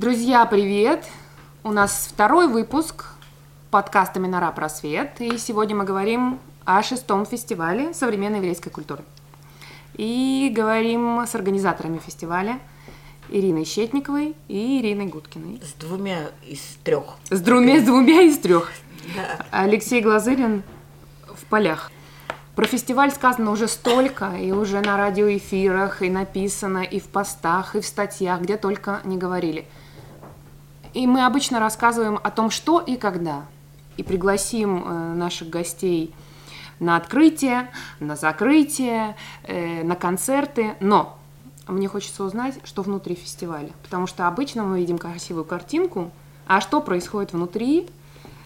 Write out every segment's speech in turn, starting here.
Друзья, привет! У нас второй выпуск подкаста «Минора Просвет», и сегодня мы говорим о шестом фестивале современной еврейской культуры. И говорим с организаторами фестиваля Ириной Щетниковой и Ириной Гудкиной. С двумя из трех. С двумя, с двумя из трех. Да. Алексей Глазырин в полях. Про фестиваль сказано уже столько, и уже на радиоэфирах, и написано, и в постах, и в статьях, где только не говорили. И мы обычно рассказываем о том, что и когда. И пригласим э, наших гостей на открытие, на закрытие, э, на концерты. Но мне хочется узнать, что внутри фестиваля. Потому что обычно мы видим красивую картинку, а что происходит внутри?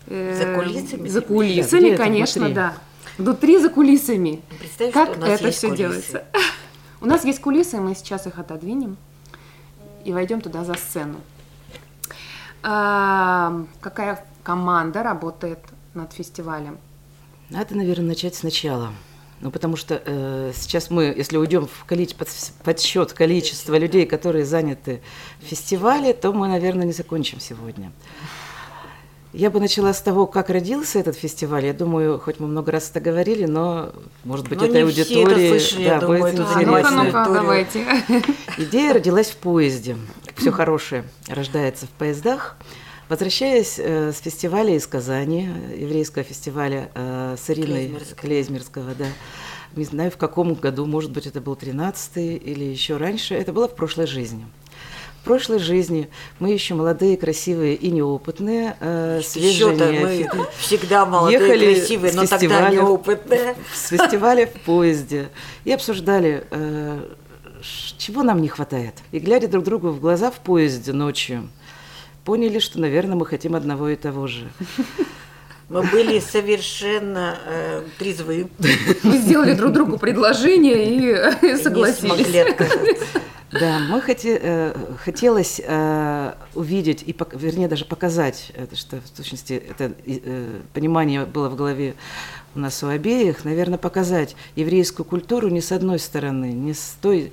э, За кулисами? За Да, кулисами, это конечно, внутри? да. Внутри за кулисами. Представь, как что у нас это есть все кулисы. делается? У нас есть кулисы, мы сейчас их отодвинем и войдем туда за сцену. А, какая команда работает над фестивалем? Надо, наверное, начать сначала. Ну, потому что э, сейчас мы, если уйдем в коли- под, подсчет количества людей, которые заняты в фестивале, то мы, наверное, не закончим сегодня. Я бы начала с того, как родился этот фестиваль. Я думаю, хоть мы много раз это говорили, но, может быть, Но этой аудитории слышали, я думаю, будет А, занимает ну-ка, ну-ка, давайте. Идея родилась в поезде. Все хорошее рождается в поездах. Возвращаясь э, с фестиваля из Казани, еврейского фестиваля э, с Ириной Клейзмерского. Клейзмерского, да. Не знаю, в каком году, может быть, это был 13-й или еще раньше. Это было в прошлой жизни. В прошлой жизни мы еще молодые, красивые и неопытные, э, свежие, Ещё-то мы неофиты. всегда молодые, Ехали красивые, но тогда неопытные. с фестиваля в поезде и обсуждали, э, чего нам не хватает. И глядя друг другу в глаза в поезде ночью, поняли, что, наверное, мы хотим одного и того же. Мы были совершенно э, трезвы. Мы сделали друг другу предложение и смогли согласились. Да, мы хоте- э, хотелось э, увидеть и, пок- вернее, даже показать, это, что в точности это э, понимание было в голове у нас у обеих, наверное, показать еврейскую культуру не с одной стороны, не с той э,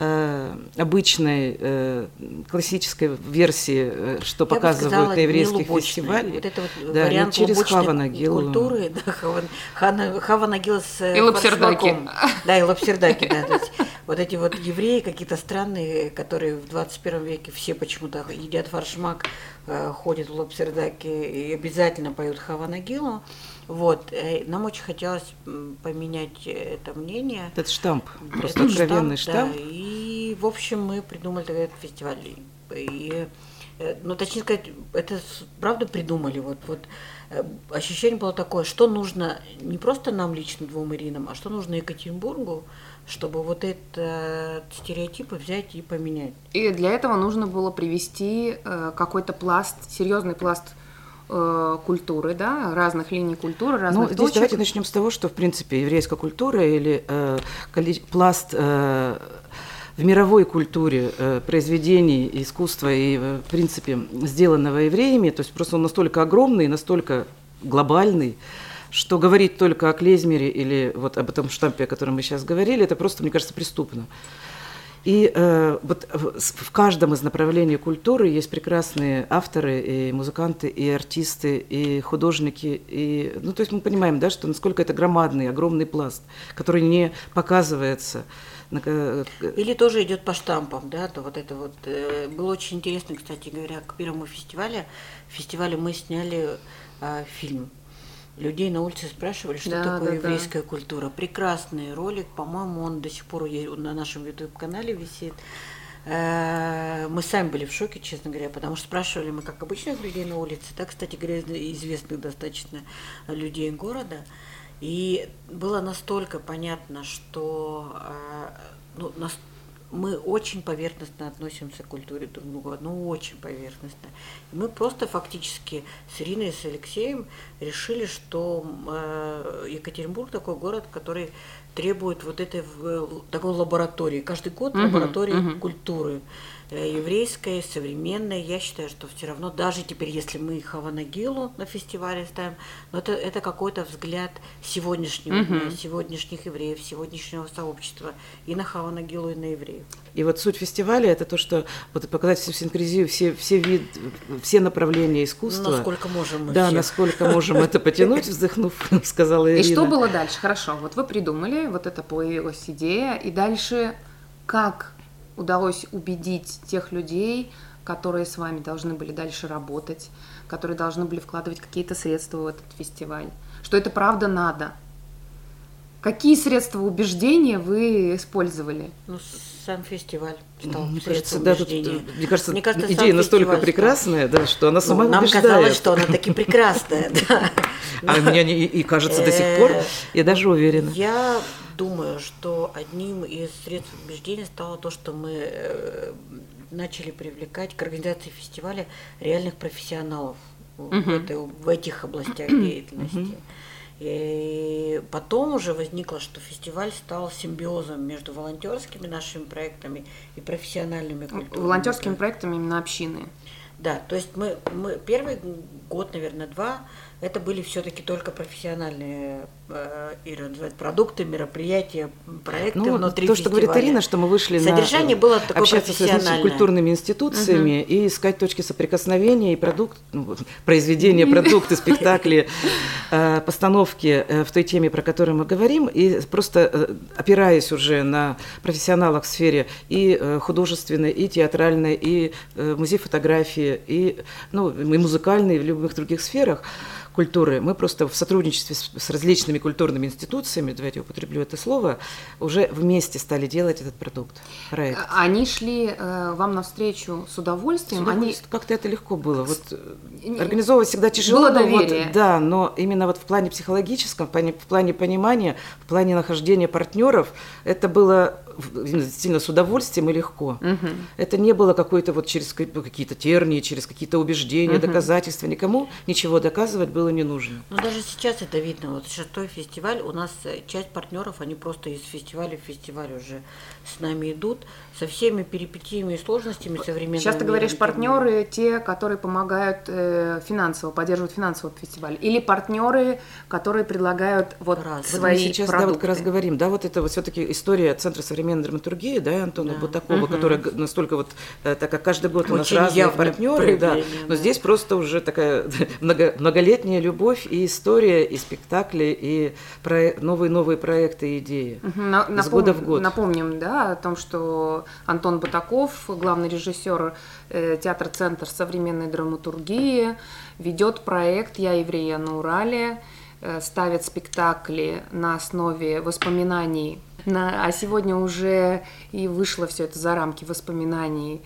обычной э, классической версии, э, что Я показывают сказала, на еврейских фестивалях. Вот это вот Да, не вариант через лубочной Хава Нагилу. культуры, да, Хава, Хана- Хава Нагила с э, И Лапсердаки. Да, и лапсердаки, да. то есть вот эти вот евреи какие-то странные, которые в 21 веке все почему-то едят фаршмак, э, ходят в лапсердаки и обязательно поют Хава Нагилу. Вот, э, нам очень хотелось поменять э, это мнение. Этот штамп, просто Этот откровенный штамп, штамп. Да, и, в общем, мы придумали тогда этот фестиваль. И, э, ну, точнее сказать, это правда придумали. Вот, вот ощущение было такое, что нужно не просто нам лично, двум Иринам, а что нужно Екатеринбургу, чтобы вот этот стереотипы взять и поменять. И для этого нужно было привести какой-то пласт, серьезный пласт э, культуры, да, разных линий культуры, Ну, разных здесь точек. давайте начнем с того, что, в принципе, еврейская культура или э, пласт э, в мировой культуре э, произведений искусства и, э, в принципе, сделанного евреями, то есть просто он настолько огромный, настолько глобальный, что говорить только о клезмере или вот об этом штампе, о котором мы сейчас говорили, это просто, мне кажется, преступно. И э, вот в, в каждом из направлений культуры есть прекрасные авторы, и музыканты, и артисты, и художники. И, ну, то есть мы понимаем, да, что насколько это громадный, огромный пласт, который не показывается. ка- Или тоже идет по штампам, да, то вот это вот э, было очень интересно, кстати говоря, к первому фестивалю. фестивале мы сняли э, фильм. Людей на улице спрашивали, что Да, такое да, да. еврейская культура. Прекрасный ролик, по-моему, он до сих пор на нашем YouTube-канале висит. Э, Мы сами были в шоке, честно говоря, потому что спрашивали мы, как обычных людей на улице, так, кстати говоря, из- известных достаточно людей города. И было настолько понятно, что э, ну, нас- мы очень поверхностно относимся к культуре друг друга, ну очень поверхностно. И мы просто фактически с Ириной и с Алексеем решили, что э, Екатеринбург такой город, который требует вот этой такой лаборатории. Каждый год Мгм, лаборатории мгм. культуры э, еврейской, современной. Я считаю, что все равно, даже теперь, если мы Хаванагилу на фестивале ставим, но это, это какой-то взгляд сегодняшнего Мгм. дня, сегодняшних евреев, сегодняшнего сообщества и на Хаванагилу, и на евреев. И вот суть фестиваля это то, что вот показать всю синкрезию, все, все вид, все направления искусства. Насколько можем мы Да, всех. насколько можем это потянуть, вздохнув, сказала Ирина. И что было дальше? Хорошо, вот вы придумали, вот это появилась идея, и дальше как удалось убедить тех людей, которые с вами должны были дальше работать, которые должны были вкладывать какие-то средства в этот фестиваль, что это правда надо? Какие средства убеждения вы использовали? Ну, сам фестиваль стал Мне кажется, да, тут, убеждения. мне кажется, Мне кажется, идея настолько стал. прекрасная, да, что она сама Ну, нам убеждает. казалось, что она таки прекрасная, да. А мне не- и кажется до сих пор, Э, я даже уверена. Я думаю, что одним из средств убеждения стало то, что мы э, начали привлекать к организации фестиваля реальных профессионалов в, Мгм. этой- в этих областях деятельности. И потом уже возникло, что фестиваль стал симбиозом между волонтерскими нашими проектами и профессиональными культурными. Волонтерскими проектами именно общины. Да, то есть мы, мы первый год, наверное, два, это были все-таки только профессиональные э, продукты, мероприятия, проекты Ну, внутри то, что говорит фестиваля. Ирина, что мы вышли Содержание на было такое общаться с культурными институциями и искать точки соприкосновения и продукт, ну, произведения, продукты, спектакли, э, постановки э, в той теме, про которую мы говорим, и просто э, опираясь уже на профессионалов в сфере и э, художественной, и театральной, и э, музей фотографии, и, ну, и музыкальной, и в любых других сферах, культуры. Мы просто в сотрудничестве с, с различными культурными институциями, давайте употреблю это слово, уже вместе стали делать этот продукт, проект. Они шли э, вам навстречу с удовольствием. С Они удовольствием. Как-то это легко было. Вот э, Не- организовывать всегда тяжело. Было но вот, доверие. да, но именно вот в плане психологическом, в плане, в плане понимания, в плане нахождения партнеров, это было действительно с удовольствием и легко. Мгм. Это не было какой-то вот через ка- какие-то тернии, через какие-то убеждения, Мгм. доказательства. Никому ничего доказывать было не нужно. Ну, даже сейчас это видно. Вот шестой фестиваль, у нас э, часть партнеров, они просто из фестиваля в фестиваль уже с нами идут, со всеми перипетиями и сложностями современного Сейчас ты говоришь, партнеры те, которые помогают э, финансово, поддерживают финансово фестиваль, или партнеры, которые предлагают вот. Вот свои мы сейчас да, продукты. вот как раз говорим, да, вот это вот все-таки история Центра современной драматургии, да, Антона Да. Бутакова, Мгм. которая настолько вот, э, так как каждый год у нас Очень разные партнеры, да, проявление, но да. здесь просто уже такая много- многолетняя любовь и история, и спектакли, и новые-новые проекты и идеи. Мгм, на- Из года в год. Напомним, да, о том, что Антон Батаков, главный режиссер э, театра Центр современной драматургии, ведет проект «Я еврея на Урале», э, ставит спектакли на основе воспоминаний. На- а сегодня уже и вышло все это за рамки воспоминаний.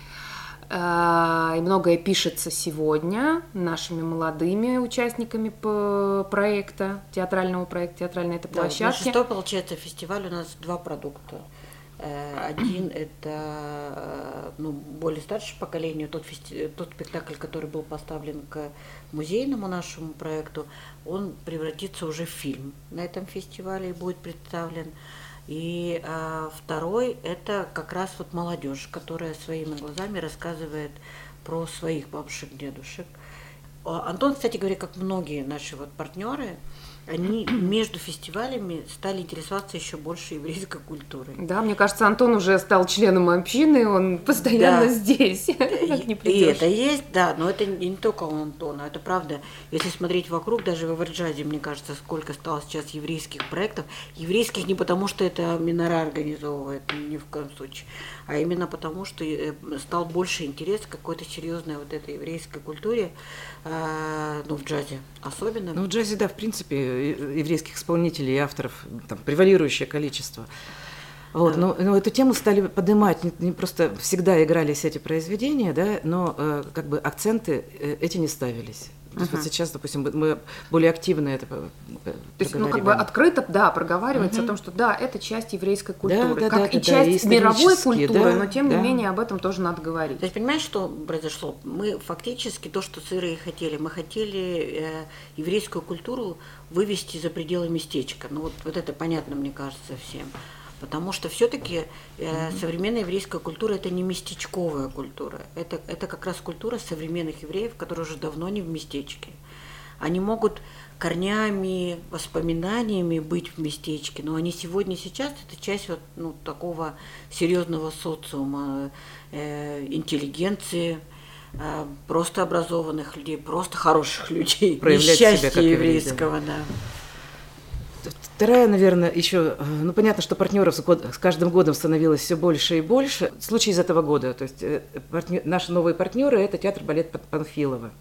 Э, И многое пишется сегодня нашими молодыми участниками проекта, театрального проекта, театральной этой Да, на площадки. шестой, получается, фестиваль у нас два продукта. Э, Один это э, ну, более старшее поколение, тот, фести- тот спектакль, который был поставлен к музейному нашему проекту, он превратится уже в фильм на этом фестивале и будет представлен. И э, второй это как раз вот молодежь, которая своими глазами рассказывает про своих бабушек, дедушек. А, Антон, кстати говоря, как многие наши вот партнеры, они между фестивалями стали интересоваться еще больше еврейской культурой. Да, мне кажется, Антон уже стал членом общины, он постоянно Да. здесь. Как не И это есть, да, но это не только у Антона, это правда. Если смотреть вокруг, даже в Эверджазе, мне кажется, сколько стало сейчас еврейских проектов. Еврейских не потому, что это Минора организовывает, ни в коем случае, а именно потому, что э, стал больше интерес к какой-то серьезной вот этой еврейской культуре, э, ну, в джазе особенно. Ну, в джазе, да, в принципе, э, еврейских исполнителей и авторов там превалирующее количество. Вот, но, но эту тему стали поднимать, не, не просто всегда игрались эти произведения, да, но э, как бы акценты э, эти не ставились. То есть вот сейчас, допустим, мы- более активно это э, То есть, ну, как бы открыто, да, проговаривается о том, что да, это часть еврейской культуры, да, как да, и да, часть и мировой культуры, да, но тем не да. менее об этом тоже надо говорить. То есть, понимаешь, что произошло? Мы фактически то, что сыры и хотели, мы хотели э, еврейскую культуру вывести за пределы местечка. Ну вот, вот это понятно, мне кажется, всем. Потому что все-таки современная еврейская культура это не местечковая культура. Это, это как раз культура современных евреев, которые уже давно не в местечке. Они могут корнями, воспоминаниями быть в местечке, но они сегодня сейчас это часть вот, ну, такого серьезного социума, э, интеллигенции, э, просто образованных людей, просто хороших людей, Проявлять себя как еврей, да. еврейского, да. Вторая, наверное, еще, э, ну понятно, что партнеров с, каждым годом становилось все больше и больше. Случай из этого года, то есть э, партнё- наши новые партнеры это театр балет Пан- Панфилова,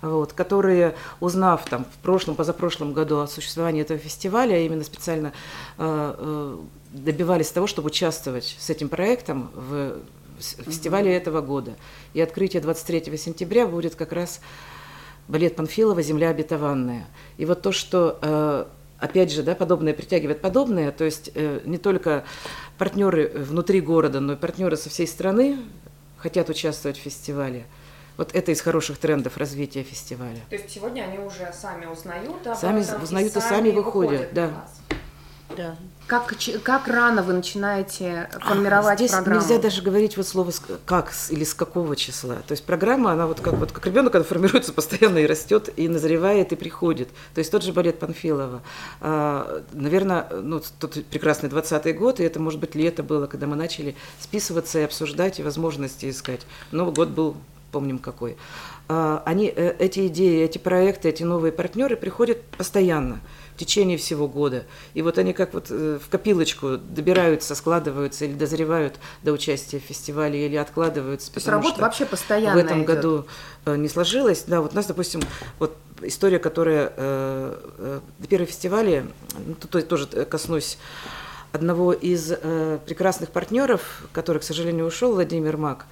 вот, которые, узнав там в прошлом, позапрошлом году о существовании этого фестиваля, именно специально э, э, добивались того, чтобы участвовать с этим проектом в фестивале этого года. И открытие 23 сентября будет как раз балет Панфилова «Земля обетованная». И вот то, что, э, опять же, да, подобное притягивает подобное, то есть э, не только партнеры внутри города, но и партнеры со всей страны хотят участвовать в фестивале. Вот это из хороших трендов развития фестиваля. То есть сегодня они уже сами узнают об Сами этом узнают и сами выходят, да. на вас. Да. Как, как рано вы начинаете формировать Здесь программу? нельзя даже говорить вот слово как или с какого числа. То есть программа, она вот как вот как ребенок, когда формируется постоянно и растет, и назревает, и приходит. То есть тот же балет Панфилова. А, наверное, ну, тот прекрасный 20-й год, и это, может быть, лето было, когда мы начали списываться и обсуждать, и возможности искать. Новый год был, помним какой. А, они, э, эти идеи, эти проекты, эти новые партнеры приходят постоянно течение всего года. И вот они как вот э, в копилочку добираются, складываются или дозревают до участия в фестивале, или откладываются. То есть работа вообще в постоянная этом идет. году э, не сложилось. Да, вот у нас, допустим, вот история, которая э, э, на первом фестивале, ну, тут тоже коснусь одного из э, прекрасных партнеров, который, к сожалению, ушел, Владимир Мак.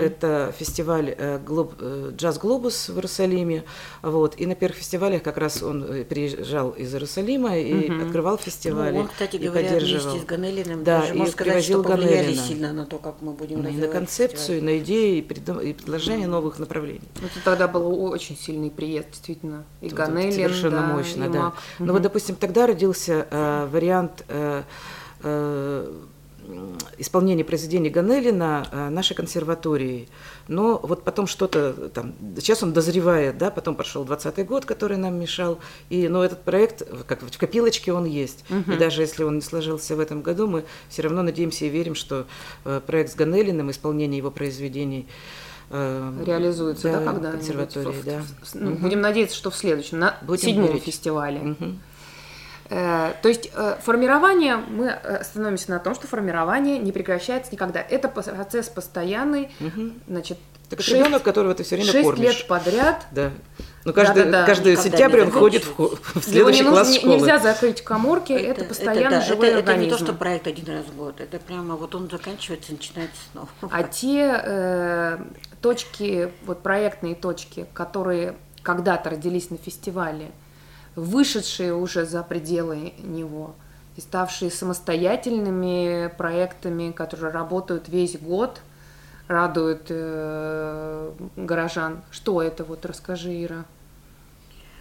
Это фестиваль э, Глоб- э, «Джаз Глобус» в Иерусалиме. Вот. И на первых фестивалях как раз он э, приезжал из Иерусалима и открывал фестивали. Ну, он, кстати и говоря, поддерживал. вместе с Ганелиным Да, даже, и можно сказать, что привозил повлияли Ганелина. сильно на то, как мы будем И на концепцию, и фестиваль. на идеи, и, придум- и предложения новых направлений. Ну, Это тогда был очень сильный приезд, действительно. И Вот Ганелин, Совершенно да, мощно, и да. Мак. Ну вот, допустим, тогда родился э, вариант э, э, м, исполнения произведений Ганелина э, нашей консерваторией. Но вот потом что-то там, сейчас он дозревает, да, потом пошел 20-й год, который нам мешал, и, но этот проект, как в копилочке он есть. И даже если он не сложился в этом году, мы все равно надеемся и верим, что э, проект с Ганелиным, исполнение его произведений Реализуется, да, да, когда консерватории, да. Будем надеяться, что в следующем, на Будем седьмом верить. фестивале. Мгм. Э, То есть э, формирование, мы э, остановимся на том, что формирование не прекращается никогда. Это процесс постоянный, значит, Так шесть- ребенок, которого ты все время шесть кормишь. лет подряд. Да. Ну, каждый, Да-да-да. каждый Никогда сентябрь не он ходит в, в Его следующий не класс нужно- школы. нельзя закрыть в коморке, это, постоянно да, живой это, организм. Это не то, что проект один раз в год, это прямо вот он заканчивается, начинается снова. А те э, точки, вот проектные точки, которые когда-то родились на фестивале, вышедшие уже за пределы него и ставшие самостоятельными проектами, которые работают весь год, радуют э, горожан. Что это? Вот расскажи, Ира.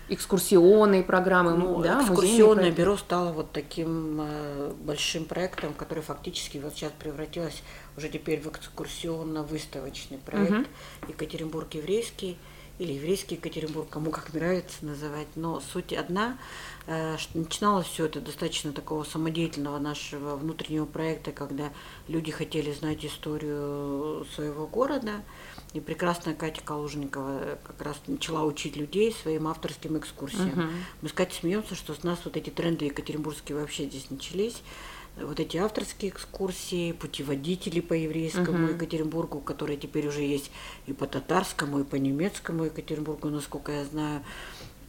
Экскурсионные программы, Ну, да, экскурсионное бюро стало вот таким э, большим проектом, который фактически вот сейчас превратилось уже теперь в экскурсионно-выставочный проект Мгм. Екатеринбург еврейский или еврейский Екатеринбург, кому как нравится называть, но суть одна, э, что начиналось все это достаточно такого самодеятельного нашего внутреннего проекта, когда люди хотели знать историю своего города, и прекрасная Катя Калужникова как раз начала учить людей своим авторским экскурсиям. Мы с Катей смеемся, что с нас вот эти тренды екатеринбургские вообще здесь начались. Вот эти авторские экскурсии, путеводители по еврейскому Екатеринбургу, которые теперь уже есть и по татарскому, и по немецкому Екатеринбургу, насколько я знаю.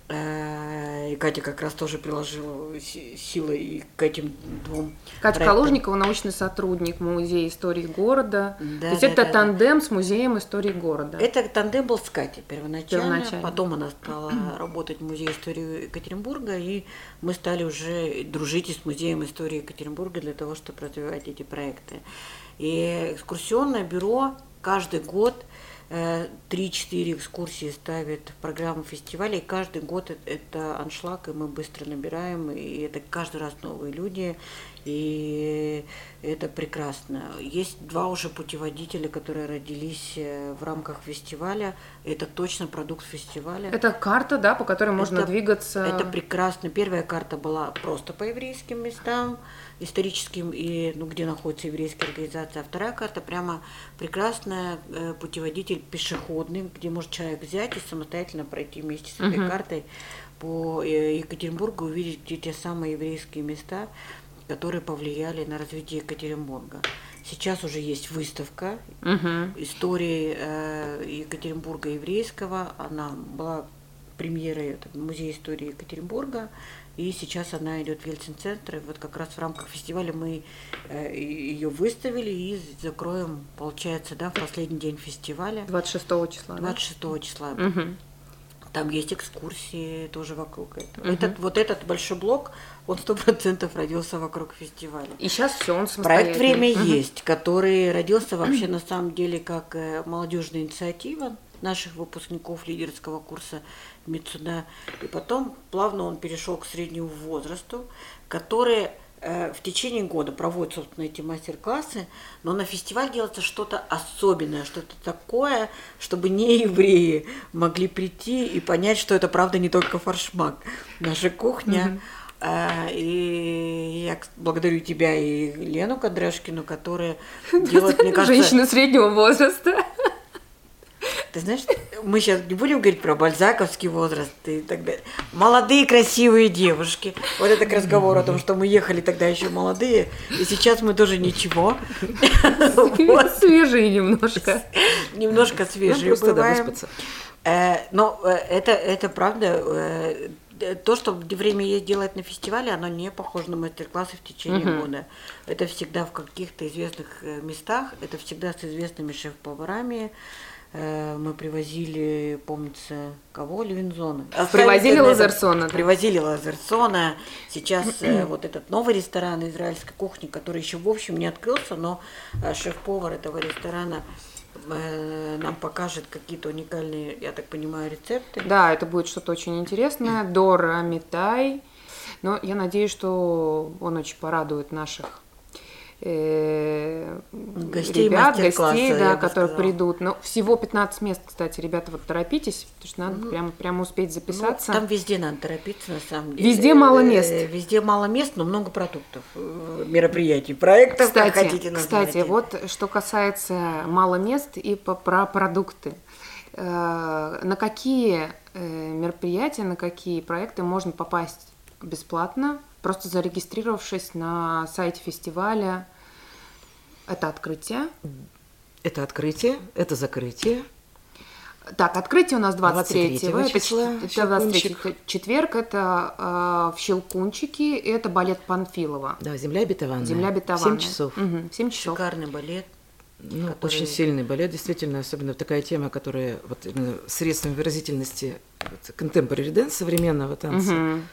Э, И Катя как раз тоже приложила си- силы и к этим двум Катя проектам. Калужникова, научный сотрудник Музея истории города. Да, То есть да, это да, да. тандем с Музеем истории города. Это тандем был с Катей первоначально, Первоначально. потом она стала работать в Музее истории Екатеринбурга, и мы стали уже дружить с Музеем истории Екатеринбурга для того, чтобы развивать эти проекты. И экскурсионное бюро каждый год 3-4 экскурсии ставит в программу фестиваля, и каждый год э- это аншлаг, и мы быстро набираем, и это каждый раз новые люди, и это прекрасно. Есть два уже путеводителя, которые родились э, в рамках фестиваля. Это точно продукт фестиваля. Это карта, да, по которой можно Это- двигаться. Это прекрасно. Первая карта была просто по еврейским местам, историческим и ну, где находится еврейская организация. А вторая карта прямо прекрасная э, путеводитель пешеходный, где может человек взять и самостоятельно пройти вместе с этой Мгм. картой по э, Екатеринбургу, увидеть где те самые еврейские места, которые повлияли на развитие Екатеринбурга. Сейчас уже есть выставка Мгм. истории э, Екатеринбурга еврейского. Она была премьерой это, Музея истории Екатеринбурга, и сейчас она идет в Ельцин-центре. Вот как раз в рамках фестиваля мы ее выставили и закроем, получается, да, в последний день фестиваля, 26 числа. да? 26 числа. Мгм. Там есть экскурсии тоже вокруг этого. Мгм. Этот, вот этот большой блок, он сто процентов родился вокруг фестиваля. И сейчас все, он Проект. «Время Мгм. есть», который родился вообще на самом деле как э, молодежная инициатива наших выпускников лидерского курса Мицуда. И потом плавно он перешел к среднему возрасту, которые э, в течение года проводят, собственно, эти мастер-классы, но на фестиваль делается что-то особенное, что-то такое, чтобы не евреи могли прийти и понять, что это правда не только форшмак. Наша кухня, а, И я благодарю тебя и Лену Кондрашкину, которые делают, мне кажется, Женщины среднего возраста. Ты знаешь, мы сейчас не будем говорить про бальзаковский возраст и так далее. Молодые красивые девушки. Вот это к разговору о том, что мы ехали тогда еще молодые, и сейчас мы тоже ничего. Свежие немножко. Немножко свежие просто надо бываем. выспаться. Э, Но э, это, это правда. э, То, что время делать на фестивале, оно не похоже на мастер-классы в течение Мгм. года. Это всегда в каких-то известных местах, это всегда с известными шеф-поварами. Э, Мы привозили, помнится, кого? Левинзона. Привозили Оставили это- Лазерсона, да. Привозили Лазерсона. Сейчас э, вот этот новый ресторан израильской кухни, который еще в общем не открылся, но э, шеф-повар этого ресторана нам покажет какие-то уникальные, я так понимаю, рецепты. Да, это будет что-то очень интересное. Дора Митай. Но я надеюсь, что он очень порадует наших э, Гостей ребят, гостей, да, которые сказала. придут. Но всего 15 мест, кстати, ребята, вот торопитесь, потому что надо прямо, прямо успеть Ну, записаться. там везде надо торопиться, на самом деле. Везде мало Э, мест. Везде мало мест, но много продуктов, э, мероприятий, проектов, как Кстати, хотите кстати, называйте. вот что касается мало мест и по- про продукты. На какие мероприятия, на какие проекты можно попасть бесплатно, просто зарегистрировавшись на сайте фестиваля? Это открытие. Это открытие, это закрытие. Так, открытие у нас 23 23 это, числа, это 23 Щелкунчик. четверг, это э, в Щелкунчике, и это балет Панфилова. Да, земля обетованная. Земля обетованная. 7 часов. Мгм, 7 часов. Шикарный балет. Ну, который- Очень сильный балет, действительно, особенно такая тема, которая вот средством выразительности contemporary dance, современного танца. Мгм.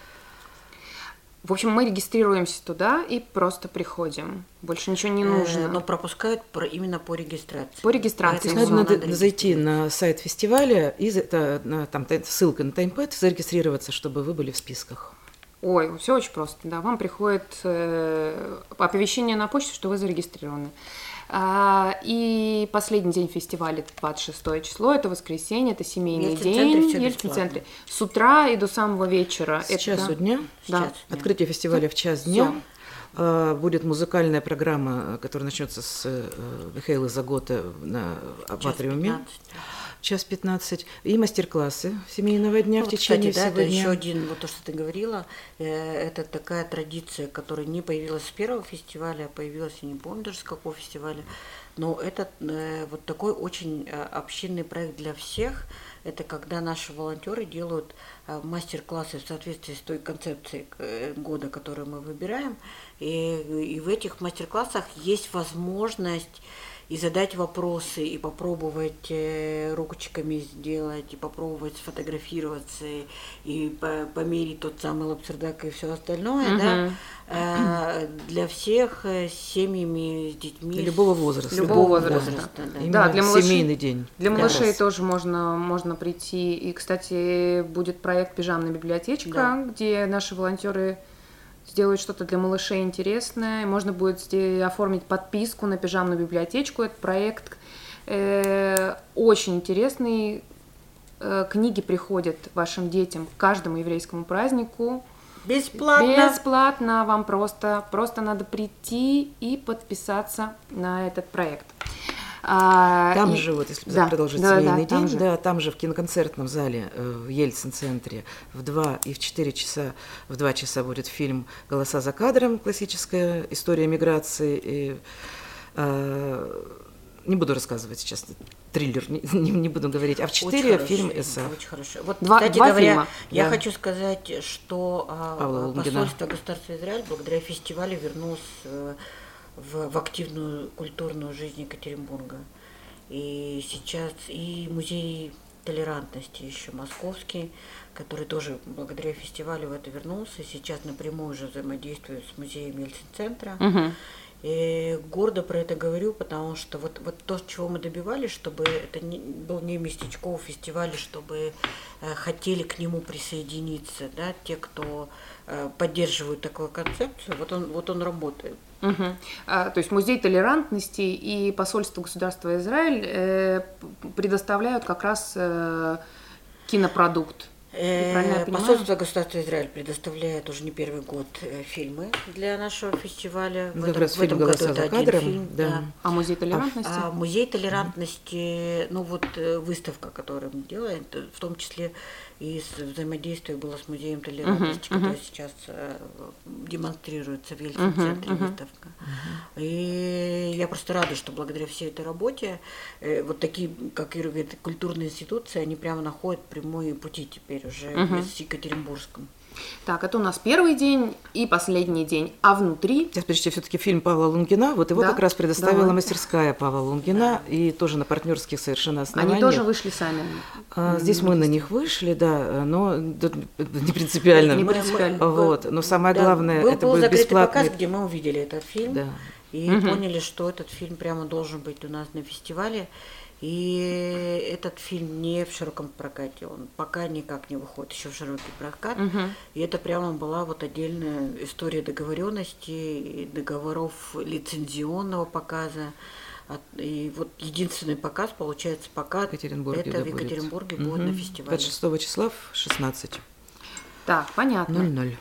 В общем, мы регистрируемся туда и просто приходим. Больше ничего не Э, нужно. Но пропускают про- именно по регистрации. По регистрации. То есть надо, надо зайти на сайт фестиваля и это, на- там ссылка на Timepad, зарегистрироваться, чтобы вы были в списках. Ой, все очень просто. Да, вам приходит э, оповещение на почту, что вы зарегистрированы. А, и последний день фестиваля, это 26 число, это воскресенье, это семейный день. всё в Ельцин-центре. С утра и до самого вечера. С часу это, дня. Да. Открытие фестиваля в час дня. Э, Будет музыкальная программа, которая начнется с э, Михаила Загота на Час Апатриуме. 15. Час 15, и мастер-классы семейного дня Ну, в вот, течение кстати, да, всего это дня. еще один, вот то, что ты говорила, э, это такая традиция, которая не появилась с первого фестиваля, а появилась, я не помню даже с какого фестиваля, но это э, вот такой очень э, общинный проект для всех. Это когда наши волонтеры делают э, мастер-классы в соответствии с той концепцией э, года, которую мы выбираем. И, и в этих мастер-классах есть возможность и задать вопросы, и попробовать э, ручками сделать, и попробовать сфотографироваться, и, и по- померить тот самый лапсердак и все остальное, да, Э, для всех э, с семьями, с детьми. Любого возраста. Любого любого возраста. да. Именно Да, для малышей- семейный день. Для малышей раз. тоже можно, можно прийти. И, кстати, будет проект «Пижамная библиотечка», Да. где наши волонтеры сделают что-то для малышей интересное. Можно будет оформить подписку на пижамную библиотечку. Этот проект э, очень интересный. Э, книги приходят вашим детям к каждому еврейскому празднику. Бесплатно. Бесплатно вам просто, просто надо прийти и подписаться на этот проект. А, Там и- же, вот если Да, продолжить да, да, семейный там день, же. да, там же в киноконцертном зале э, в Ельцин-центре в 2 и в 4 часа, в 2 часа будет фильм «Голоса за кадром», классическая история миграции. И, э, не буду рассказывать сейчас триллер, не, не- не буду говорить. А в 4 Очень фильм «Эса». Очень хорошо. Вот, Два- кстати два говоря, фильма. я Да. хочу сказать, что а, Павла Лунгина. посольство государства Израиль благодаря фестивалю вернулось э, в, в активную культурную жизнь Екатеринбурга. И сейчас и музей толерантности еще московский, который тоже благодаря фестивалю в это вернулся, сейчас напрямую уже взаимодействует с музеем Ельцин-центра. Мгм. И гордо про это говорю, потому что вот, вот то, чего мы добивались, чтобы это не, был не местечковый фестиваль, чтобы э, хотели к нему присоединиться, да, те, кто э, поддерживают такую концепцию, вот он, вот он работает. Мгм. А, То есть музей толерантности и посольство государства Израиль э, предоставляют как раз э, кинопродукт. Э? Посольство государства Израиль предоставляет уже не первый год э, фильмы для нашего фестиваля. Ну, В этом- раз в этом году «Голоса это один кадром», фильм, да. А музей толерантности? А музей толерантности, ну вот э, выставка, которую мы делаем, в том числе и взаимодействие было с музеем толерантности, Мгм, который сейчас э, демонстрируется в Ельцин-центре Мгм, мгм. выставка. И я просто рада, что благодаря всей этой работе э, вот такие, как Ира говорит, культурные институции, они прямо находят прямые пути теперь уже Мгм. с Екатеринбургском. Так, это у нас первый день и последний день. А внутри Сейчас, подождите, все-таки фильм Павла Лунгина, вот его Да, как раз предоставила давай. мастерская Павла Лунгина, и тоже на партнерских совершенно основаниях. они тоже вышли сами. А, Здесь мы на них вышли, да, но не принципиально. Не принципиально. Вот, но самое Да, главное, был, это был закрытый бесплатный. показ, где мы увидели этот фильм. Да. И Мгм. поняли, что этот фильм прямо должен быть у нас на фестивале. И этот фильм не в широком прокате, он пока никак не выходит еще в широкий прокат. Мгм. И это прямо была вот отдельная история договоренности, и договоров лицензионного показа. И вот единственный показ, получается, пока В Екатеринбурге, это да, в будет. Екатеринбурге будет на Мгм. фестивале. 26 числа в 16. Так, понятно. 00.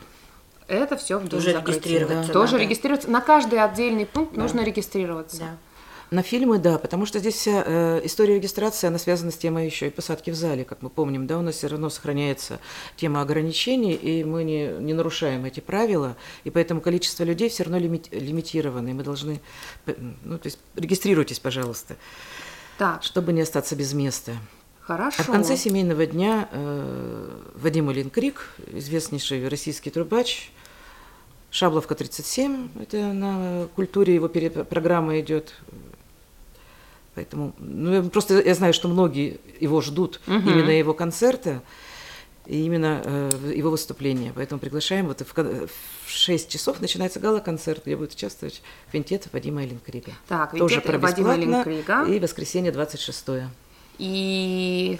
Это все в Тоже закрытия. регистрироваться Тоже надо. регистрироваться. На каждый отдельный пункт Да. нужно регистрироваться. Да. На фильмы, да, потому что здесь вся э, история регистрации, она связана с темой еще и посадки в зале, как мы помним, да, у нас все равно сохраняется тема ограничений, и мы не, не нарушаем эти правила, и поэтому количество людей все равно лимит, лимитировано, и мы должны, ну, то есть регистрируйтесь, пожалуйста, Так, чтобы не остаться без места. хорошо. А в конце семейного дня э, Вадим Улин-Крик, известнейший российский трубач, Шабловка 37, это на культуре его пере- программа идет. Поэтому, ну, просто я знаю, что многие его ждут Мгм. именно его концерта и именно э, его выступления. Поэтому приглашаем. Вот в, в 6 часов начинается гала-концерт, где будет участвовать квинтет Вадима Эллинкрига. Так, Тоже про Вадима. Эллинкрига. И воскресенье 26 И,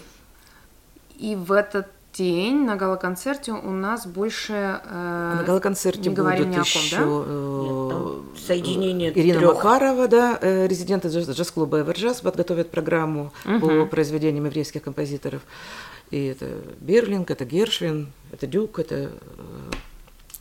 и в этот день на гала-концерте у нас больше... э, На гала-концерте не говорим будет ни о ком, еще да? э, Нет, там соединение Ирина трёх. Макарова, да, э, резидент джаз- джаз-клуба «Эверджаз», подготовит программу по Мгм. произведениям еврейских композиторов. И это Берлинг, это Гершвин, это Дюк, это э,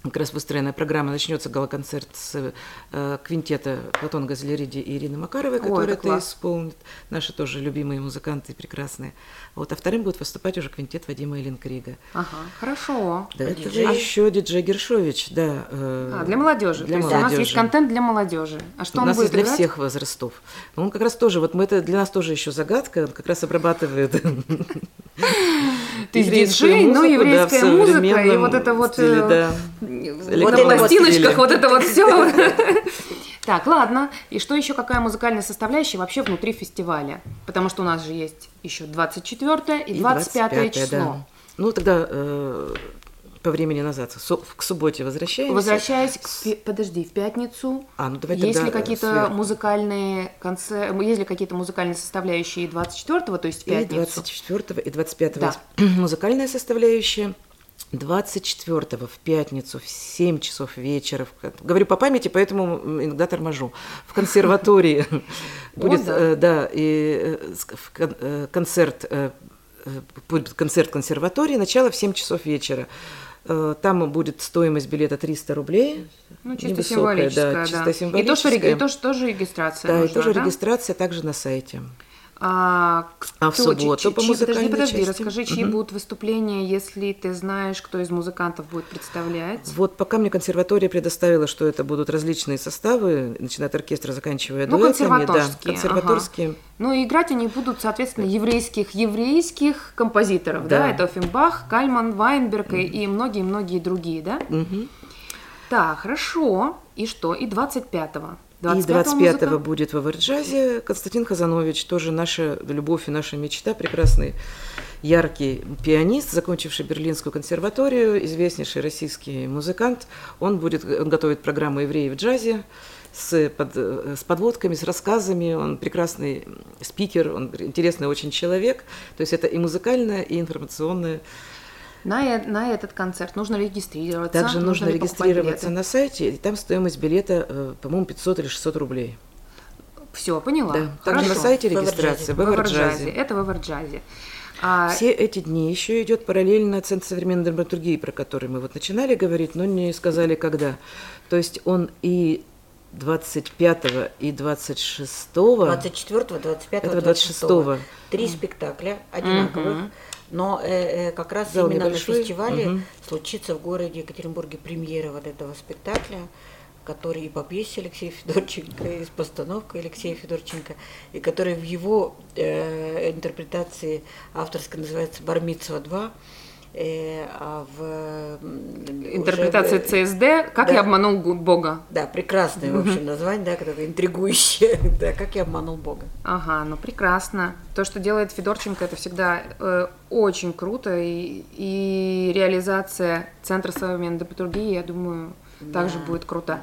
как раз выстроенная программа. Начнется гала-концерт с э, квинтета Платона Газлериди и Ирины Макаровой, Ой, которая это это исполнит. Наши тоже любимые музыканты, прекрасные. Вот, а вторым будет выступать уже квинтет Вадима Эленкрига. Ага, хорошо. Да, А это диджей? еще диджей Гершович, да. э, А, для молодежи. Для То есть у нас есть молодежи. контент для молодежи. А что у он нас будет есть для играть? всех возрастов. Но он как раз тоже, вот мы это для нас тоже еще загадка, он как раз обрабатывает Ты еврейскую диджей, ну, музыку, да, в еврейская музыка, и вот это вот... стиле, э. На электронном пластиночках вот это вот все. Так, ладно. И что еще, какая музыкальная составляющая вообще внутри фестиваля? Потому что у нас же есть еще 24 и 25 25-е, число. да. Ну, тогда э, по времени назад, со- к субботе возвращаемся. Возвращаясь к... Подожди, в пятницу. А, ну давай есть тогда ли какие-то музыкальные концерты, есть ли какие-то музыкальные составляющие 24-го, то есть в И пятницу? 24 и 25 Да. музыкальная составляющая. 24 в пятницу в 7 часов вечера. в- Говорю по памяти, поэтому иногда торможу. В консерватории будет, да. э, да, и э, э, концерт, будет концерт консерватории, начало в 7 часов вечера. Там будет стоимость билета 300 рублей. Ну, чисто Невысокая, символическая, да, да. чисто И символическая. и тоже регистрация Да, и нужна, тоже да? регистрация также на сайте. А, А в кто- субботу чьи- по музыкальной Подожди, подожди, части? расскажи, чьи будут выступления, если ты знаешь, кто из музыкантов будет представлять. Вот пока мне консерватория предоставила, что это будут различные составы, начиная от оркестра, заканчивая Ну, дуэтами. Да, консерваторские, консерваторские. Ну, и играть они будут, соответственно, еврейских еврейских композиторов, да, Да. это Офенбах, Кальман, Вайнберг и- и многие-многие другие, да? Мгм. Так, хорошо. И что? И 25-го? И 25-го 25-го музыка? будет в Эверджазе Константин Хазанович, тоже наша любовь и наша мечта, прекрасный яркий пианист, закончивший Берлинскую консерваторию, известнейший российский музыкант. Он будет он готовит программу «Евреи в джазе», с, под- э, с подводками, с рассказами. Он прекрасный спикер, он интересный очень человек. То есть это и музыкальное, и информационное. На, э- на этот концерт нужно регистрироваться. Также нужно покупать регистрироваться на сайте, и там стоимость билета, э, по-моему, 500 или 600 рублей. Все, поняла. Да, также на сайте регистрация, в В Эверджазе. Эверджазе. Это в Эверджазе. А, Все эти дни еще идет параллельно Центр современной драматургии, про который мы вот начинали говорить, но не сказали когда. То есть он и 25 и 26 24, 25, Этого 26. 26-го. Три спектакля одинаковых. Но э, э, как раз Зал именно небольшой. на фестивале Мгм. случится в городе Екатеринбурге премьера вот этого спектакля, который и по пьесе Алексея Федорченко, и с постановкой Алексея Федорченко, и который в его э, интерпретации авторской называется «Бармитсва 2», э, а в... м, интерпретация уже, ЦСД «Как да. я обманул Бога». Да, прекрасное, в общем, название, да, которое интригующее, да, «Как я обманул Бога». Ага, ну прекрасно. То, что делает Федорченко, это всегда э, очень круто. И, и реализация Центра современной драматургии, я думаю, также Да. будет круто.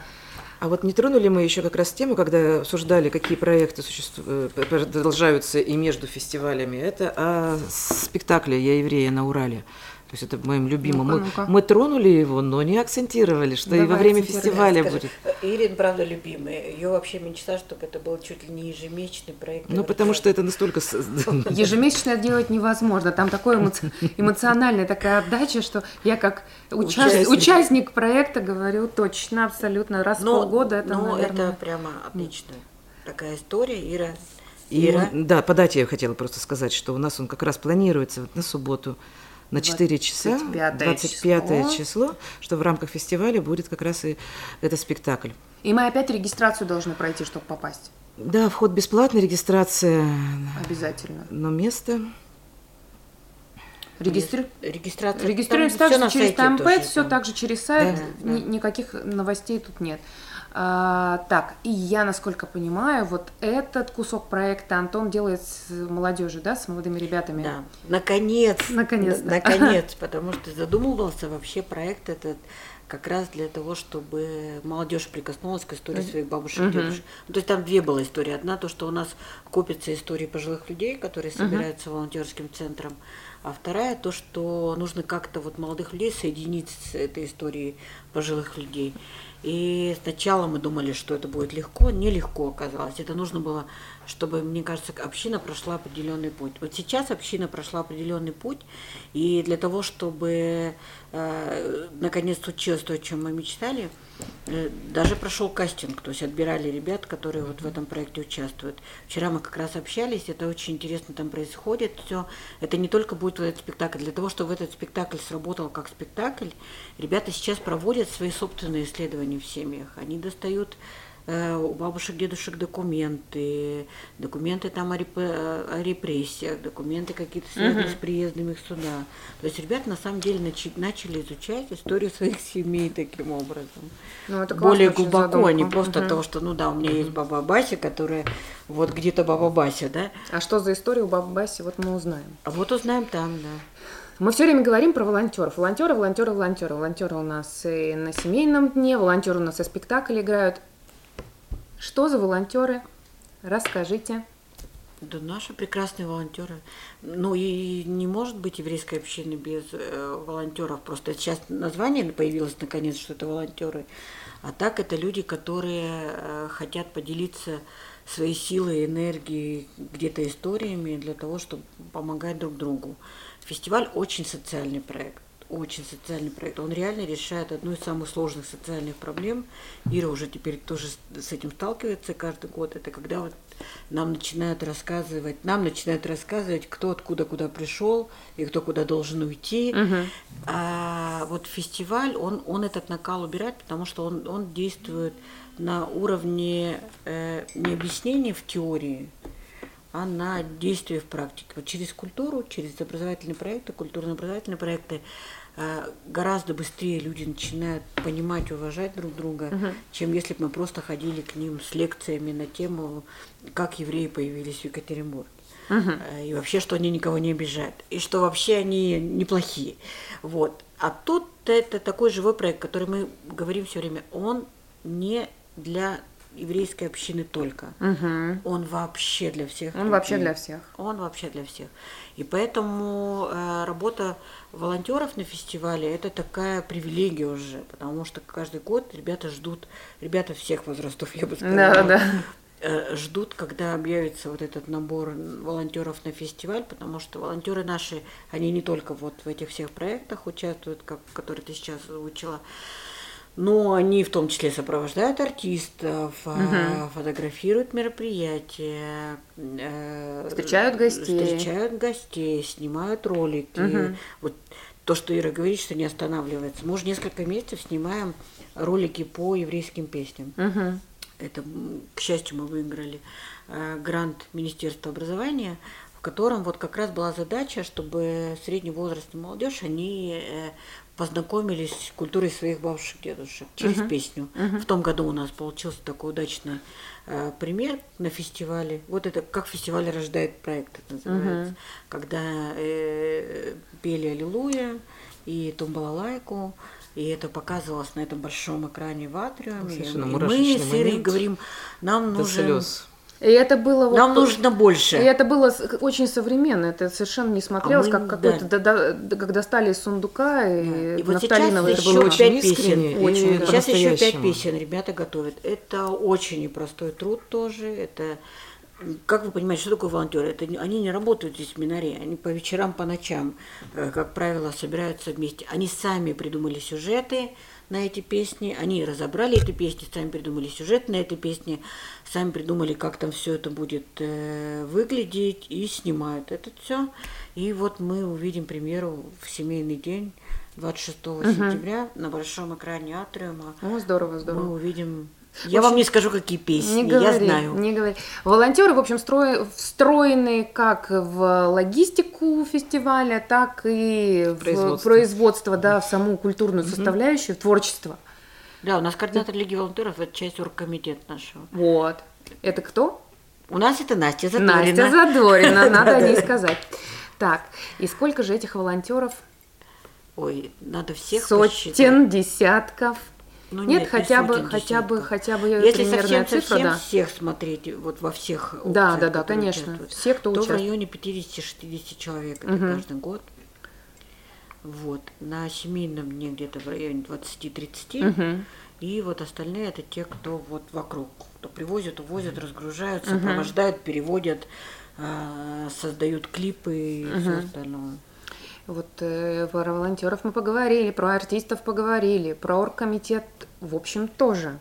А вот не тронули мы еще как раз тему, когда обсуждали, какие проекты существуют, э, продолжаются и между фестивалями. Это о спектакле «Я еврея на Урале». То есть это моим любимым. Ну-ка, мы, ну-ка. мы тронули его, но не акцентировали, что и во Давай время фестиваля Скажи, будет. Ирина, правда, любимая. Ее вообще мечта, чтобы это был чуть ли не ежемесячный проект. Ну, потому что это настолько... Ежемесячно делать невозможно. Там такой эмо- эмоциональная такая отдача, что я как уча- Участник. участник проекта говорю точно, абсолютно. Раз в полгода это, но наверное... это прямо отличная такая история. Ира, И Ира, да, по дате я хотела просто сказать, что у нас он как раз планируется вот на субботу на 4 часа, 25 25 число. число, что в рамках фестиваля будет как раз и этот спектакль. И мы опять регистрацию должны пройти, чтобы попасть. Да, вход бесплатный, регистрация, Обязательно. но место... Регистри... регистрация. Регистрируемся также через тоже, Таймпэд, все там. так же через сайт, Да, ни- да. никаких новостей тут нет. А, так, и я, насколько понимаю, вот этот кусок проекта Антон делает с молодежью, да, с молодыми ребятами. Да, наконец. Наконец-то. на- Наконец, потому что задумывался вообще проект этот как раз для того, чтобы молодежь прикоснулась к истории своих бабушек и дедушек. Ну, то есть там две была истории. Одна то, что у нас копятся истории пожилых людей, которые собираются волонтерским центром, а вторая то, что нужно как-то вот молодых людей соединить с этой историей пожилых людей. И сначала мы думали, что это будет легко, нелегко оказалось. Это нужно было, чтобы, мне кажется, община прошла определенный путь. Вот сейчас община прошла определенный путь, и для того, чтобы э, наконец случилось то, о чем мы мечтали, э, даже прошел кастинг, то есть отбирали ребят, которые вот в этом проекте участвуют. Вчера мы как раз общались, это очень интересно там происходит все. Это не только будет вот этот спектакль. Для того, чтобы этот спектакль сработал как спектакль, ребята сейчас проводят свои собственные исследования в семьях. Они достают у бабушек, дедушек документы, документы там о, реп, о репрессиях, документы какие-то связанные Мгм. с приездом их сюда. То есть ребята на самом деле начи- начали изучать историю своих семей таким образом. Ну, это Более глубоко, а не задумка. просто от того, что, ну да, у меня есть баба Бася, которая вот где-то баба Бася, да? А что за история у бабы Баси, вот мы узнаем. А вот узнаем там, да. Мы все время говорим про волонтеров. Волонтеры, волонтеры, волонтеры. Волонтеры у нас и на семейном дне, волонтеры у нас и спектакль играют. Что за волонтеры? Расскажите. Да наши прекрасные волонтеры. Ну и не может быть еврейской общины без э, волонтеров. Просто сейчас название появилось наконец, что это волонтеры. А так это люди, которые э, хотят поделиться своей силой, энергией, где-то историями для того, чтобы помогать друг другу. Фестиваль очень социальный проект. Очень социальный проект. Он реально решает одну из самых сложных социальных проблем. Ира уже теперь тоже с- этим сталкивается каждый год. Это когда вот нам начинают рассказывать, нам начинают рассказывать, кто откуда куда пришел и кто куда должен уйти. А вот фестиваль, он, он этот накал убирает, потому что он, он действует на уровне э, не объяснения в теории, а на действие в практике. Вот через культуру, через образовательные проекты, культурно-образовательные проекты гораздо быстрее люди начинают понимать уважать друг друга, чем если бы мы просто ходили к ним с лекциями на тему, как евреи появились в Екатеринбурге. Э, И вообще, что они никого не обижают. И что вообще они неплохие. Вот. А тут это такой живой проект, который мы говорим все время, он не для еврейской общины только. Мгм. Он вообще для всех. Он вообще людей. для всех. Он вообще для всех. И поэтому э, работа волонтеров на фестивале это такая привилегия уже, потому что каждый год ребята ждут, ребята всех возрастов, я бы сказала, Да, да. э, ждут, когда объявится вот этот набор волонтеров на фестиваль, потому что волонтеры наши, они не только вот в этих всех проектах участвуют, как, которые ты сейчас озвучила, но они в том числе сопровождают артистов, а, фотографируют мероприятия, э, Встречают гостей. встречают гостей, снимают ролики. Вот то, что Ира говорит, что не останавливается. Мы уже несколько месяцев снимаем ролики по еврейским песням. Мгм. Это, к счастью, мы выиграли э, грант Министерства образования, в котором вот как раз была задача, чтобы средневозрастная молодежь, они э, познакомились с культурой своих бабушек, дедушек через песню. В том году у нас получился такой удачный э, пример на фестивале. Вот это как фестиваль рождает проект, это называется. Когда э, пели Аллилуйя и Тумбалалайку, и это показывалось на этом большом экране в атриуме. Совершенно И мы с момент. говорим, нам До нужен... слез. И это было вот... Нам нужно больше. И это было очень современно, это совершенно не смотрелось, мы- как какой-то, да. да- да- как достали из сундука и, Да. И вот сейчас нафталиновый еще Это было шумак. пять очень песен. Очень, да. Сейчас еще пять песен ребята готовят. Это очень непростой труд тоже. Это как вы понимаете, что такое волонтеры? Это они не работают здесь в семинаре, они по вечерам, по ночам, э, как правило, собираются вместе. Они сами придумали сюжеты на эти песни, они разобрали эти песни, сами придумали сюжет на эти песни, сами придумали, как там все это будет э, выглядеть и снимают это все. И вот мы увидим премьеру в семейный день 26 сентября на большом экране Атриума. О, здорово, здорово. Мы увидим. Я вам не скажу, какие песни, Не я говори, знаю. не говори. Волонтеры, в общем, стро- встроены как в логистику фестиваля, так и в Производство. производство, да, в саму культурную составляющую, в творчество. Да, у нас координатор Лиги волонтеров, это часть оргкомитета нашего. Вот. Это кто? У нас это Настя Задорина. Настя Задорина, надо о ней сказать. Так, и сколько же этих волонтеров? Ой, надо всех Сотен, посчитать. десятков. Ну, нет, не хотя бы, хотя бы, хотя бы Если примерная совсем, цифра, совсем да. всех смотреть, вот во всех Да, опциях, да, да, которые конечно. участвуют, Все, кто то в участвует. районе 50-60 человек это каждый год. Вот. На семейном дне где-то в районе 20-30. Мгм. И вот остальные это те, кто вот вокруг, кто привозят, увозят, разгружают, сопровождают, переводят, а, создают клипы и все остальное. Вот э, про волонтеров мы поговорили, про артистов поговорили, про оргкомитет, в общем, тоже.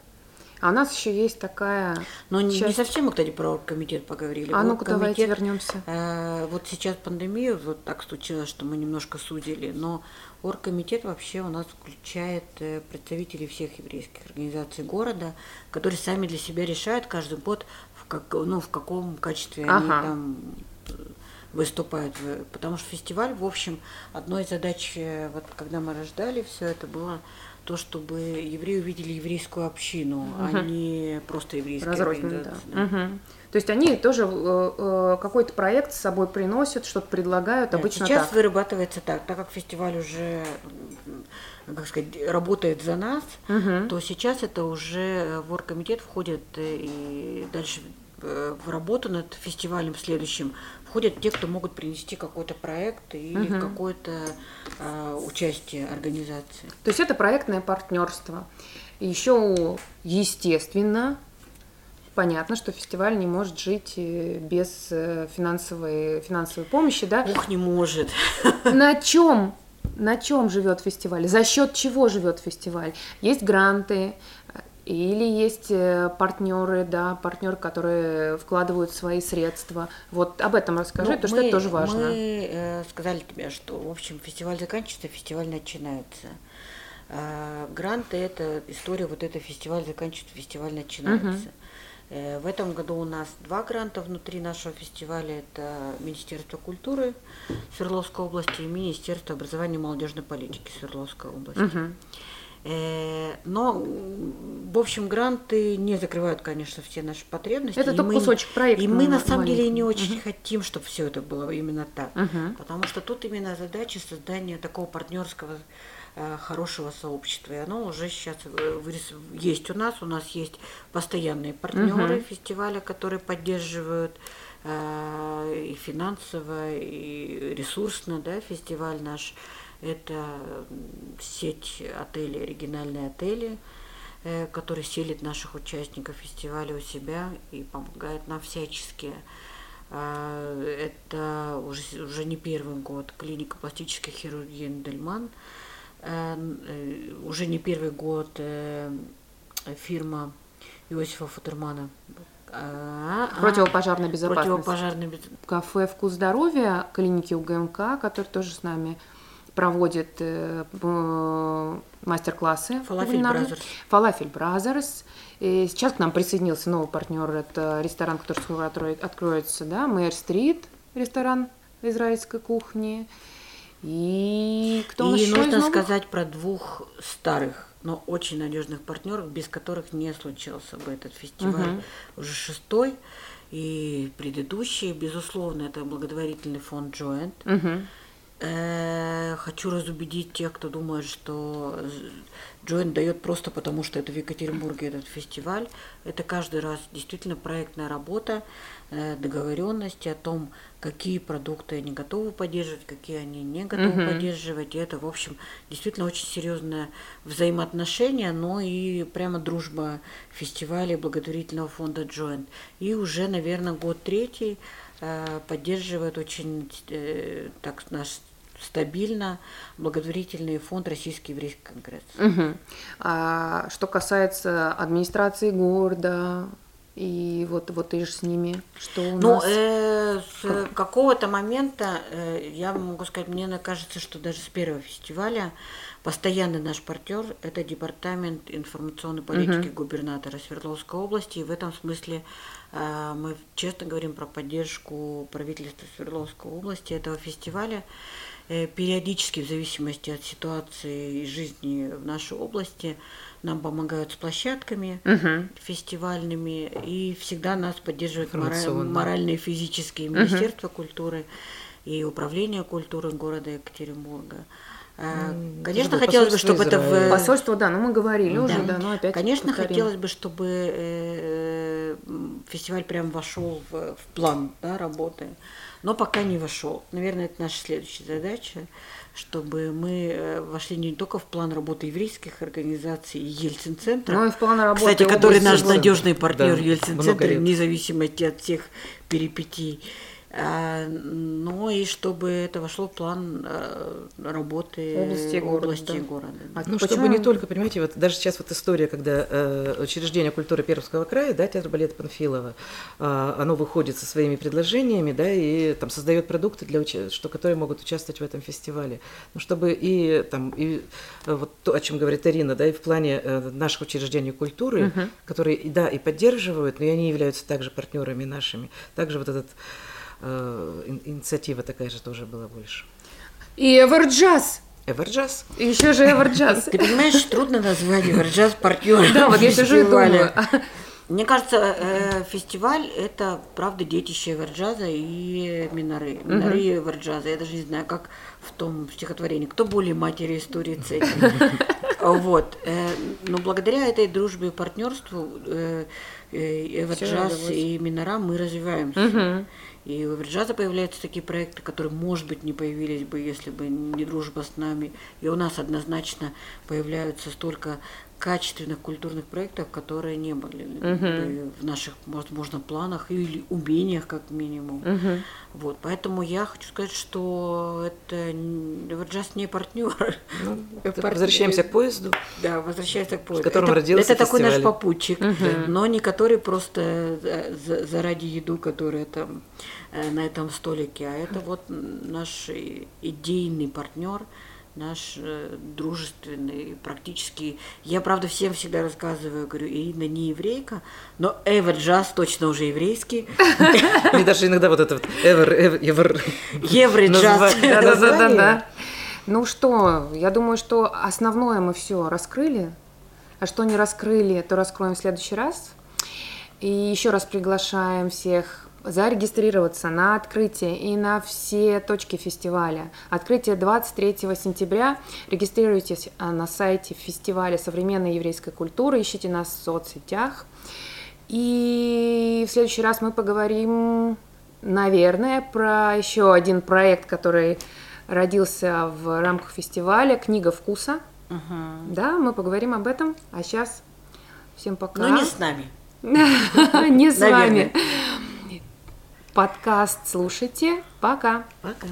А у нас еще есть такая... Но не, не часть- совсем мы, кстати, про комитет поговорили. А ну-ка, давайте Оргкомитет, вернемся. э, вот сейчас пандемия, вот так случилось, что мы немножко судили, но оргкомитет вообще у нас включает э, представителей всех еврейских организаций города, которые сами для себя решают каждый год, в, как, ну, в каком качестве они Ага. там э, выступают. Потому что фестиваль, в общем, одной из задач, вот когда мы рождали все это было то, чтобы евреи увидели еврейскую общину, а не просто еврейскую Разрозненно, да. да. Мгм. То есть они тоже э, э, какой-то проект с собой приносят, что-то предлагают, Да, обычно Сейчас так. вырабатывается так, так как фестиваль уже, как сказать, работает за нас, Мгм. то сейчас это уже в оргкомитет входит э, и дальше в работу над фестивалем следующим входят те, кто могут принести какой-то проект или Мгм. какое-то а, участие организации. То есть это проектное партнерство. Еще, естественно, понятно, что фестиваль не может жить э, без э, финансовой, финансовой помощи, да? Ух, не может. На чем? На чем живет фестиваль? За счет чего живет фестиваль? Есть гранты э, или есть э, партнеры, да, партнеры, которые вкладывают свои средства. Вот об этом расскажи, Ну, потому что мы- это тоже важно. Мы э, сказали тебе, что, в общем, фестиваль заканчивается, фестиваль начинается. А, гранты – это история, вот это фестиваль заканчивается, фестиваль начинается. Э, В этом году у нас два гранта внутри нашего фестиваля. Это Министерство культуры Свердловской области и Министерство образования и молодежной политики Свердловской области. Мгм. Э, Но, в общем, гранты не закрывают, конечно, все наши потребности. Это И только мы- кусочек проекта И мы, на самом деле, не маленький. очень хотим, чтобы все это было именно так. Мгм. Потому что тут именно задача создания такого партнерского э, хорошего сообщества. И оно уже сейчас э, есть у нас. У нас есть постоянные партнеры Мгм. фестиваля, которые поддерживают и финансово, и ресурсно да, фестиваль наш. Это сеть отелей, оригинальные отели, э, который селит наших участников фестиваля у себя и помогает нам всячески. А, Это уже, уже не первый год клиника пластической хирургии Эндельман. Э, э, Уже не первый год фирма Иосифа Футермана. А, а, Противопожарная безопасность. противопожарной без- Кафе «Вкус здоровья» клиники УГМК, который тоже с нами проводит э, мастер-классы. Brothers. Falafel Brothers. И сейчас к нам присоединился новый партнер. Это ресторан, который скоро откроет- откроется, да, Мэйр Стрит, ресторан израильской кухни. И кто И нужно сказать про двух старых, но очень надежных партнеров, без которых не случился бы этот фестиваль. Мгм. Уже шестой. И предыдущий, безусловно, это благотворительный фонд Joint. Мгм. Э, Хочу разубедить тех, кто думает, что Joint дает просто потому, что это в Екатеринбурге этот фестиваль. Это каждый раз действительно проектная работа, э, договоренности о том, какие продукты они готовы поддерживать, какие они не готовы Мгм. поддерживать. И это, в общем, действительно очень серьезное взаимоотношение, но и прямо дружба фестиваля и благотворительного фонда Joint. И уже, наверное, год третий э, поддерживает очень так наш стабильно благотворительный фонд Российский еврейский конгресс. Мгм. А что касается администрации города и вот, вот и же с ними, что у Ну, нас... э, с какого-то момента, э, я могу сказать, мне кажется, что даже с первого фестиваля постоянный наш партнер – это департамент информационной политики губернатора Свердловской области. И в этом смысле э, мы честно говорим про поддержку правительства Свердловской области этого фестиваля. Э, Периодически, в зависимости от ситуации и жизни в нашей области, нам помогают с площадками Мгм. фестивальными, и всегда нас поддерживают мора- Информационно. моральные и физические Министерство культуры и Управление культуры города Екатеринбурга. Э, М, Конечно, это было хотелось бы, чтобы это Израиля. в... Посольство, да, ну мы говорили Да. уже, да, но опять Конечно, повторим. хотелось бы, чтобы э, фестиваль прям вошел в, в план да, работы, но пока не вошел. Наверное, это наша следующая задача, чтобы мы э, вошли не только в план работы еврейских организаций Ельцин-центра, Ну и в план работы кстати, который наш надежный партнер Да, Ельцин-центр, зависимости от всех перипетий. А, но и чтобы это вошло в план э, работы Области города, области да. и города. А Ну, почему- чтобы не только, понимаете, вот даже сейчас вот история, когда э, учреждение культуры Пермского края, да, театр балета Панфилова, э, оно выходит со своими предложениями, да, и там создает продукты, для уча- что, которые могут участвовать в этом фестивале. Ну, чтобы и там, и вот то, о чем говорит Арина, да, и в плане э, наших учреждений культуры, Мгм. которые, да, и поддерживают, но и они являются также партнерами нашими. Также вот этот э, ин- инициатива такая же тоже была больше. И Эверджаз. Эверджаз. Еще же Эверджаз. Ты понимаешь, трудно назвать Эверджаз партнером Да, вот я сижу и думаю. Мне кажется, э, фестиваль – это, правда, детище Эверджаза и Минары. Минары и Эверджаза. Я даже не знаю, как в том стихотворении. Кто более матери истории ценит. Вот. э, Но благодаря этой дружбе и партнерству Эверджаз и Минара мы развиваемся. И у Эверджаза появляются такие проекты, которые, может быть, не появились бы, если бы не дружба с нами. И у нас однозначно появляются столько качественных культурных проектов, которые не были бы в наших, возможно, планах или умениях, как минимум. Мгм. Вот, поэтому я хочу сказать, что это Эверджаз не партнер. Ну, возвращаемся к поезду. Да, возвращаясь к поезду. которым это, родился это такой наш фестиваль. попутчик, но не который просто за- за- заради еду, которая там э, на этом столике, а это вот наш идейный партнер, наш э, дружественный, практически. Я, правда, всем всегда рассказываю, говорю, Ирина не еврейка, но Эвер Джаз точно уже еврейский. Мне даже иногда вот это вот эвер, эвер. Еврей джаз. Название. Да, да, да, да, Название. да. Ну что, я думаю, что основное мы все раскрыли. А что не раскрыли, то раскроем в следующий раз. И еще раз приглашаем всех зарегистрироваться на открытие и на все точки фестиваля. Открытие 23 сентября. Регистрируйтесь а, на сайте фестиваля современной еврейской культуры, ищите нас в соцсетях. И в следующий раз мы поговорим, наверное, про еще один проект, который родился в рамках фестиваля «Книга вкуса». Да, мы поговорим об этом. А сейчас всем пока. Но не с нами. Не с вами. Подкаст слушайте. Пока. Пока.